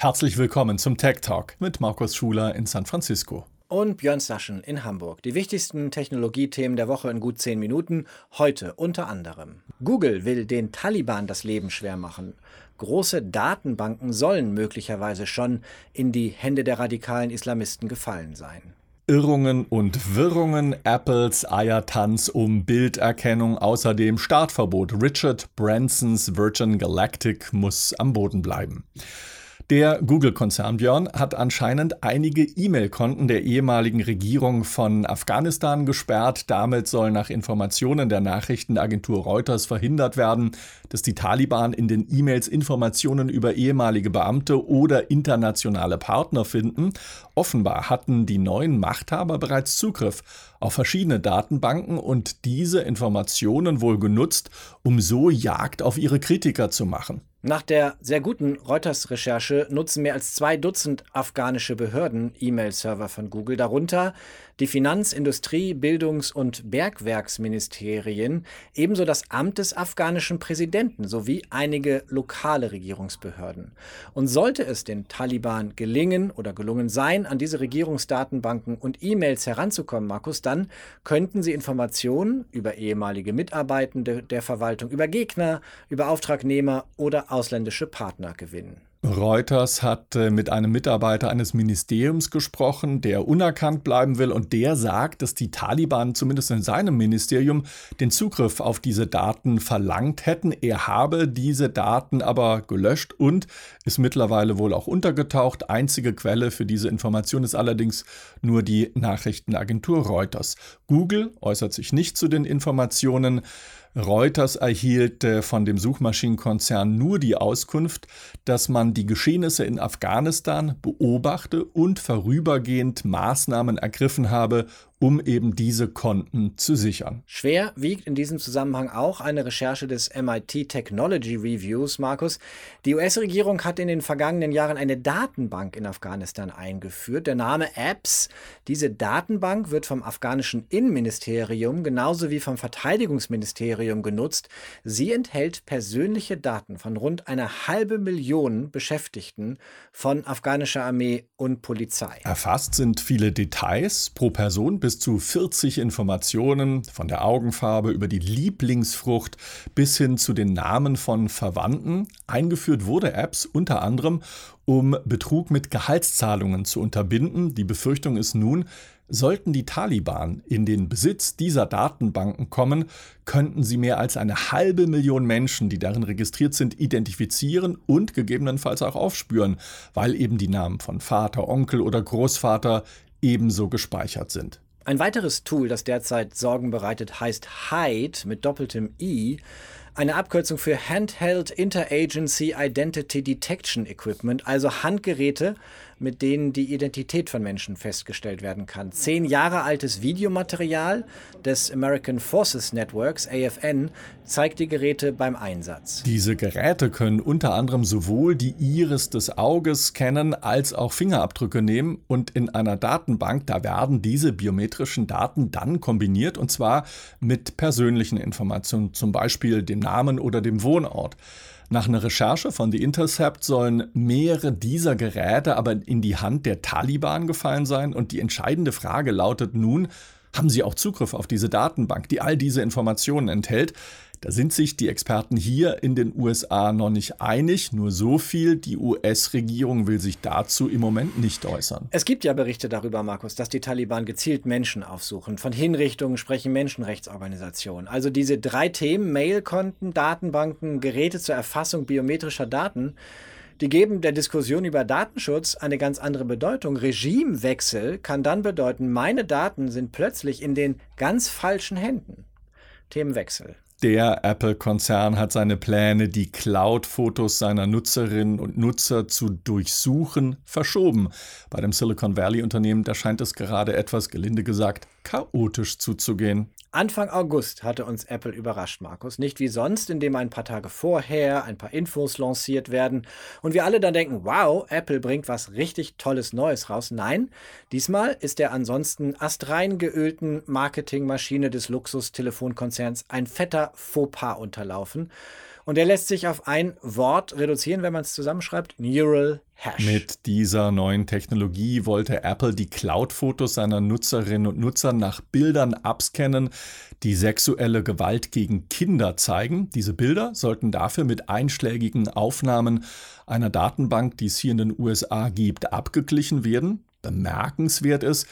Herzlich willkommen zum Tech Talk mit Markus Schuler in San Francisco. Und Björn Saschen in Hamburg. Die wichtigsten Technologiethemen der Woche in gut zehn Minuten. Heute unter anderem. Google will den Taliban das Leben schwer machen. Große Datenbanken sollen möglicherweise schon in die Hände der radikalen Islamisten gefallen sein. Irrungen und Wirrungen, Apples Eiertanz um Bilderkennung, außerdem Startverbot. Richard Bransons Virgin Galactic muss am Boden bleiben. Der Google-Konzern Björn hat anscheinend einige E-Mail-Konten der ehemaligen Regierung von Afghanistan gesperrt. Damit soll nach Informationen der Nachrichtenagentur Reuters verhindert werden, dass die Taliban in den E-Mails Informationen über ehemalige Beamte oder internationale Partner finden. Offenbar hatten die neuen Machthaber bereits Zugriff auf verschiedene Datenbanken und diese Informationen wohl genutzt, um so Jagd auf ihre Kritiker zu machen. Nach der sehr guten Reuters-Recherche nutzen mehr als zwei Dutzend afghanische Behörden E-Mail-Server von Google, darunter die Finanz-, Industrie-, Bildungs- und Bergwerksministerien, ebenso das Amt des afghanischen Präsidenten sowie einige lokale Regierungsbehörden. Und sollte es den Taliban gelingen oder gelungen sein, an diese Regierungsdatenbanken und E-Mails heranzukommen, Markus, dann könnten sie Informationen über ehemalige Mitarbeitende der Verwaltung, über Gegner, über Auftragnehmer oder ausländische Partner gewinnen. Reuters hat mit einem Mitarbeiter eines Ministeriums gesprochen, der unerkannt bleiben will und der sagt, dass die Taliban zumindest in seinem Ministerium den Zugriff auf diese Daten verlangt hätten. Er habe diese Daten aber gelöscht und ist mittlerweile wohl auch untergetaucht. Einzige Quelle für diese Information ist allerdings nur die Nachrichtenagentur Reuters. Google äußert sich nicht zu den Informationen. Reuters erhielt von dem Suchmaschinenkonzern nur die Auskunft, dass man die Geschehnisse in Afghanistan beobachte und vorübergehend Maßnahmen ergriffen habe, um eben diese Konten zu sichern. Schwer wiegt in diesem Zusammenhang auch eine Recherche des MIT Technology Reviews, Markus. Die US-Regierung hat in den vergangenen Jahren eine Datenbank in Afghanistan eingeführt. Der Name Apps. Diese Datenbank wird vom afghanischen Innenministerium genauso wie vom Verteidigungsministerium genutzt. Sie enthält persönliche Daten von rund einer halbe Million Beschäftigten von afghanischer Armee und Polizei. Erfasst sind viele Details pro Person bis zu 40 Informationen, von der Augenfarbe über die Lieblingsfrucht bis hin zu den Namen von Verwandten. Eingeführt wurde Apps unter anderem, um Betrug mit Gehaltszahlungen zu unterbinden. Die Befürchtung ist nun, Sollten die Taliban in den Besitz dieser Datenbanken kommen, könnten sie mehr als eine halbe Million Menschen, die darin registriert sind, identifizieren und gegebenenfalls auch aufspüren, weil eben die Namen von Vater, Onkel oder Großvater ebenso gespeichert sind. Ein weiteres Tool, das derzeit Sorgen bereitet, heißt HIDE mit doppeltem I, eine Abkürzung für Handheld Interagency Identity Detection Equipment, also Handgeräte, mit denen die Identität von Menschen festgestellt werden kann. Zehn Jahre altes Videomaterial des American Forces Networks, AFN, zeigt die Geräte beim Einsatz. Diese Geräte können unter anderem sowohl die Iris des Auges scannen als auch Fingerabdrücke nehmen und in einer Datenbank, da werden diese biometrischen Daten dann kombiniert und zwar mit persönlichen Informationen, zum Beispiel dem Namen oder dem Wohnort. Nach einer Recherche von The Intercept sollen mehrere dieser Geräte aber in die Hand der Taliban gefallen sein und die entscheidende Frage lautet nun, haben sie auch Zugriff auf diese Datenbank, die all diese Informationen enthält? Da sind sich die Experten hier in den USA noch nicht einig. Nur so viel, die US-Regierung will sich dazu im Moment nicht äußern. Es gibt ja Berichte darüber, Markus, dass die Taliban gezielt Menschen aufsuchen. Von Hinrichtungen sprechen Menschenrechtsorganisationen. Also diese drei Themen, Mailkonten, Datenbanken, Geräte zur Erfassung biometrischer Daten, die geben der Diskussion über Datenschutz eine ganz andere Bedeutung. Regimewechsel kann dann bedeuten, meine Daten sind plötzlich in den ganz falschen Händen. Themenwechsel. Der Apple-Konzern hat seine Pläne, die Cloud-Fotos seiner Nutzerinnen und Nutzer zu durchsuchen, verschoben. Bei dem Silicon Valley-Unternehmen, da scheint es gerade etwas, gelinde gesagt, chaotisch zuzugehen. Anfang August hatte uns Apple überrascht, Markus. Nicht wie sonst, indem ein paar Tage vorher ein paar Infos lanciert werden und wir alle dann denken, wow, Apple bringt was richtig Tolles Neues raus. Nein, diesmal ist der ansonsten astrein geölten Marketingmaschine des Luxustelefonkonzerns ein fetter Fauxpas unterlaufen. Und der lässt sich auf ein Wort reduzieren, wenn man es zusammenschreibt, Neural Hash. Mit dieser neuen Technologie wollte Apple die Cloud-Fotos seiner Nutzerinnen und Nutzer nach Bildern abscannen, die sexuelle Gewalt gegen Kinder zeigen. Diese Bilder sollten dafür mit einschlägigen Aufnahmen einer Datenbank, die es hier in den USA gibt, abgeglichen werden. Bemerkenswert ist,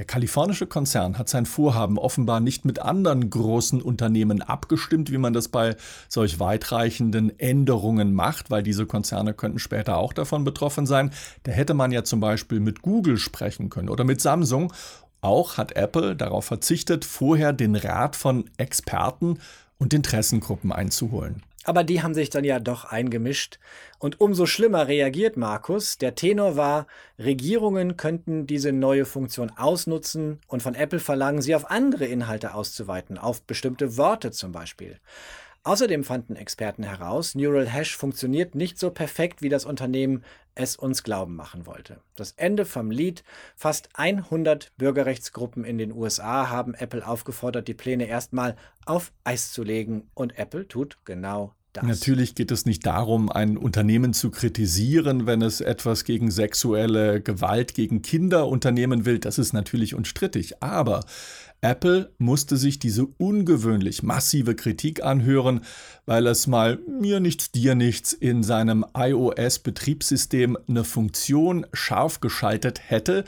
der kalifornische Konzern hat sein Vorhaben offenbar nicht mit anderen großen Unternehmen abgestimmt, wie man das bei solch weitreichenden Änderungen macht, weil diese Konzerne könnten später auch davon betroffen sein. Da hätte man ja zum Beispiel mit Google sprechen können oder mit Samsung. Auch hat Apple darauf verzichtet, vorher den Rat von Experten und Interessengruppen einzuholen. Aber die haben sich dann ja doch eingemischt. Und umso schlimmer reagiert Markus. Der Tenor war, Regierungen könnten diese neue Funktion ausnutzen und von Apple verlangen, sie auf andere Inhalte auszuweiten, auf bestimmte Worte zum Beispiel. Außerdem fanden Experten heraus, Neural Hash funktioniert nicht so perfekt, wie das Unternehmen es uns glauben machen wollte. Das Ende vom Lied. Fast 100 Bürgerrechtsgruppen in den USA haben Apple aufgefordert, die Pläne erstmal auf Eis zu legen. Und Apple tut genau das. Natürlich geht es nicht darum, ein Unternehmen zu kritisieren, wenn es etwas gegen sexuelle Gewalt gegen Kinder unternehmen will. Das ist natürlich unstrittig. Aber Apple musste sich diese ungewöhnlich massive Kritik anhören, weil es mal mir nichts, dir nichts in seinem iOS-Betriebssystem eine Funktion scharf geschaltet hätte,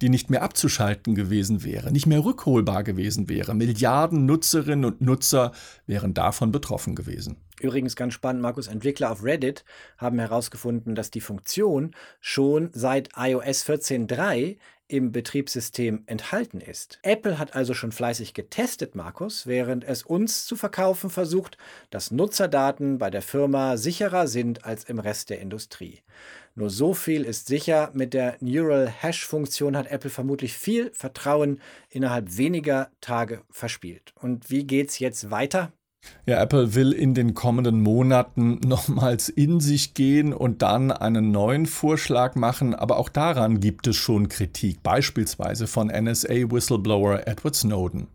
die nicht mehr abzuschalten gewesen wäre, nicht mehr rückholbar gewesen wäre. Milliarden Nutzerinnen und Nutzer wären davon betroffen gewesen. Übrigens ganz spannend, Markus, Entwickler auf Reddit haben herausgefunden, dass die Funktion schon seit iOS 14.3 im Betriebssystem enthalten ist. Apple hat also schon fleißig getestet, Markus, während es uns zu verkaufen versucht, dass Nutzerdaten bei der Firma sicherer sind als im Rest der Industrie. Nur so viel ist sicher, mit der Neural Hash-Funktion hat Apple vermutlich viel Vertrauen innerhalb weniger Tage verspielt. Und wie geht's jetzt weiter? Ja, Apple will in den kommenden Monaten nochmals in sich gehen und dann einen neuen Vorschlag machen, aber auch daran gibt es schon Kritik, beispielsweise von NSA-Whistleblower Edward Snowden.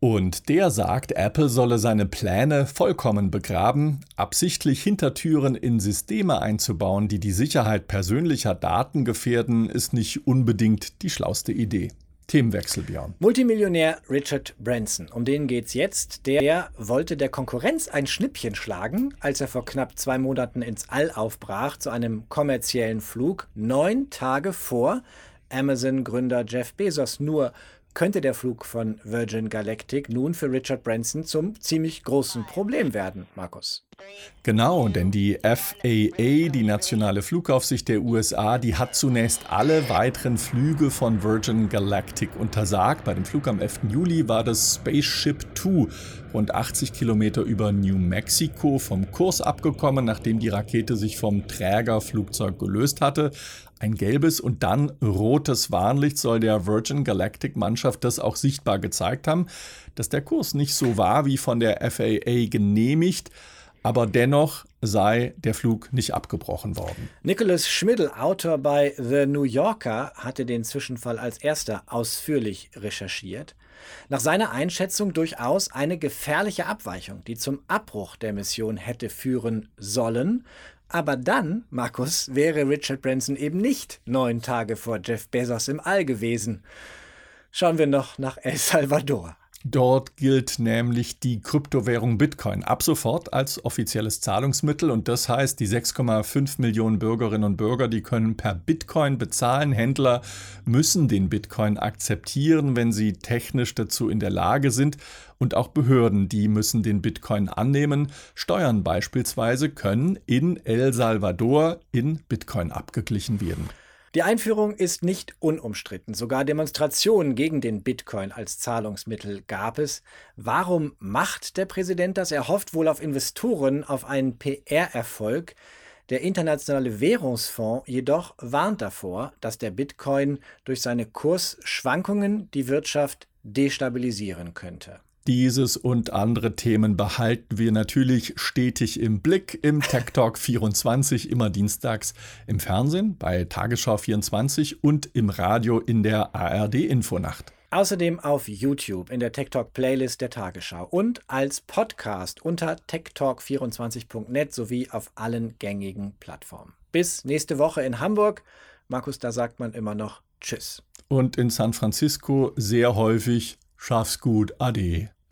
Und der sagt, Apple solle seine Pläne vollkommen begraben, absichtlich Hintertüren in Systeme einzubauen, die die Sicherheit persönlicher Daten gefährden, ist nicht unbedingt die schlauste Idee. Themenwechsel, Björn. Multimillionär Richard Branson, um den geht's jetzt. Der wollte der Konkurrenz ein Schnippchen schlagen, als er vor knapp zwei Monaten ins All aufbrach zu einem kommerziellen Flug, neun Tage vor Amazon-Gründer Jeff Bezos. Nur könnte der Flug von Virgin Galactic nun für Richard Branson zum ziemlich großen Problem werden, Markus. Genau, denn die FAA, die nationale Flugaufsicht der USA, die hat zunächst alle weiteren Flüge von Virgin Galactic untersagt. Bei dem Flug am 11. Juli war das Spaceship Two rund 80 Kilometer über New Mexico vom Kurs abgekommen, nachdem die Rakete sich vom Trägerflugzeug gelöst hatte. Ein gelbes und dann rotes Warnlicht soll der Virgin Galactic Mannschaft das auch sichtbar gezeigt haben, dass der Kurs nicht so war wie von der FAA genehmigt, aber dennoch sei der Flug nicht abgebrochen worden. Nicholas Schmidl, Autor bei The New Yorker, hatte den Zwischenfall als erster ausführlich recherchiert. Nach seiner Einschätzung durchaus eine gefährliche Abweichung, die zum Abbruch der Mission hätte führen sollen. Aber dann, Markus, wäre Richard Branson eben nicht neun Tage vor Jeff Bezos im All gewesen. Schauen wir noch nach El Salvador. Dort gilt nämlich die Kryptowährung Bitcoin ab sofort als offizielles Zahlungsmittel und das heißt, die 6,5 Millionen Bürgerinnen und Bürger, die können per Bitcoin bezahlen. Händler müssen den Bitcoin akzeptieren, wenn sie technisch dazu in der Lage sind und auch Behörden, die müssen den Bitcoin annehmen. Steuern beispielsweise können in El Salvador in Bitcoin abgeglichen werden. Die Einführung ist nicht unumstritten. Sogar Demonstrationen gegen den Bitcoin als Zahlungsmittel gab es. Warum macht der Präsident das? Er hofft wohl auf Investoren, auf einen PR-Erfolg. Der Internationale Währungsfonds jedoch warnt davor, dass der Bitcoin durch seine Kursschwankungen die Wirtschaft destabilisieren könnte. Dieses und andere Themen behalten wir natürlich stetig im Blick im Tech Talk 24, immer dienstags im Fernsehen bei Tagesschau 24 und im Radio in der ARD Infonacht. Außerdem auf YouTube in der Tech Talk Playlist der Tagesschau und als Podcast unter techtalk24.net sowie auf allen gängigen Plattformen. Bis nächste Woche in Hamburg. Markus, da sagt man immer noch Tschüss. Und in San Francisco sehr häufig Schaff's gut, Ade.